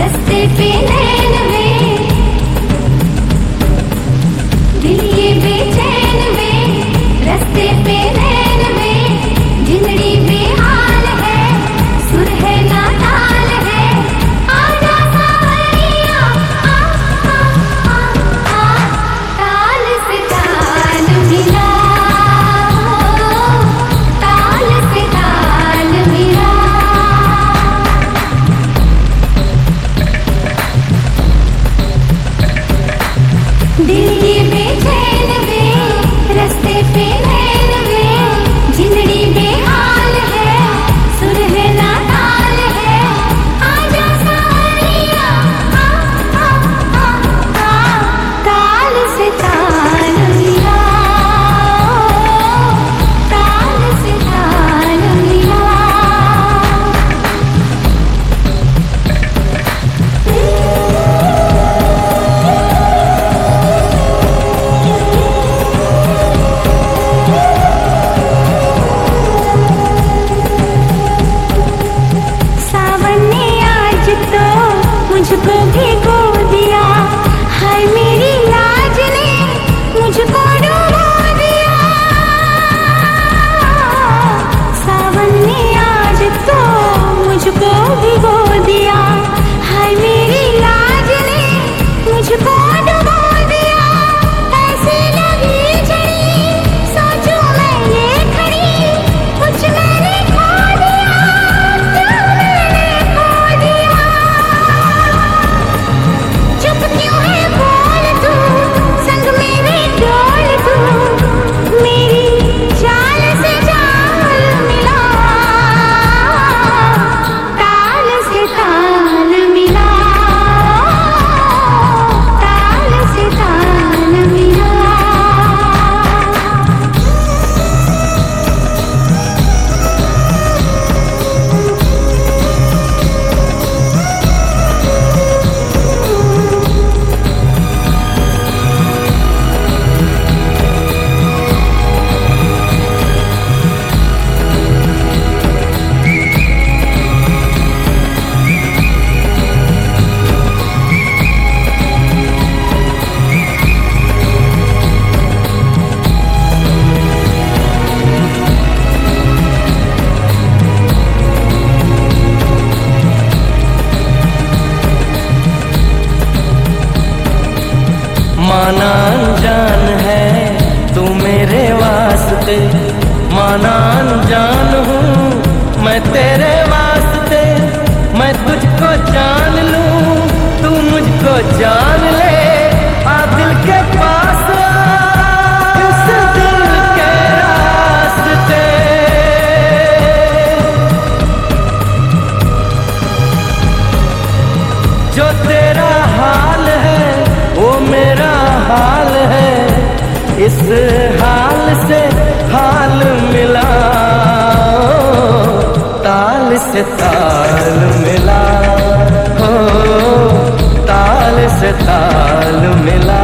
रस्ते पे नैन में Oh, वास्ते माना अनजान हूँ, मैं तेरे वास्ते, मैं तुझको जान लू, तू मुझको जान ले। आ दिल के पास इस दिल के रास्ते। जो तेरा हाल है, वो मेरा हाल है, इस हाल से ताल मिला। हो ताल से ताल मिला।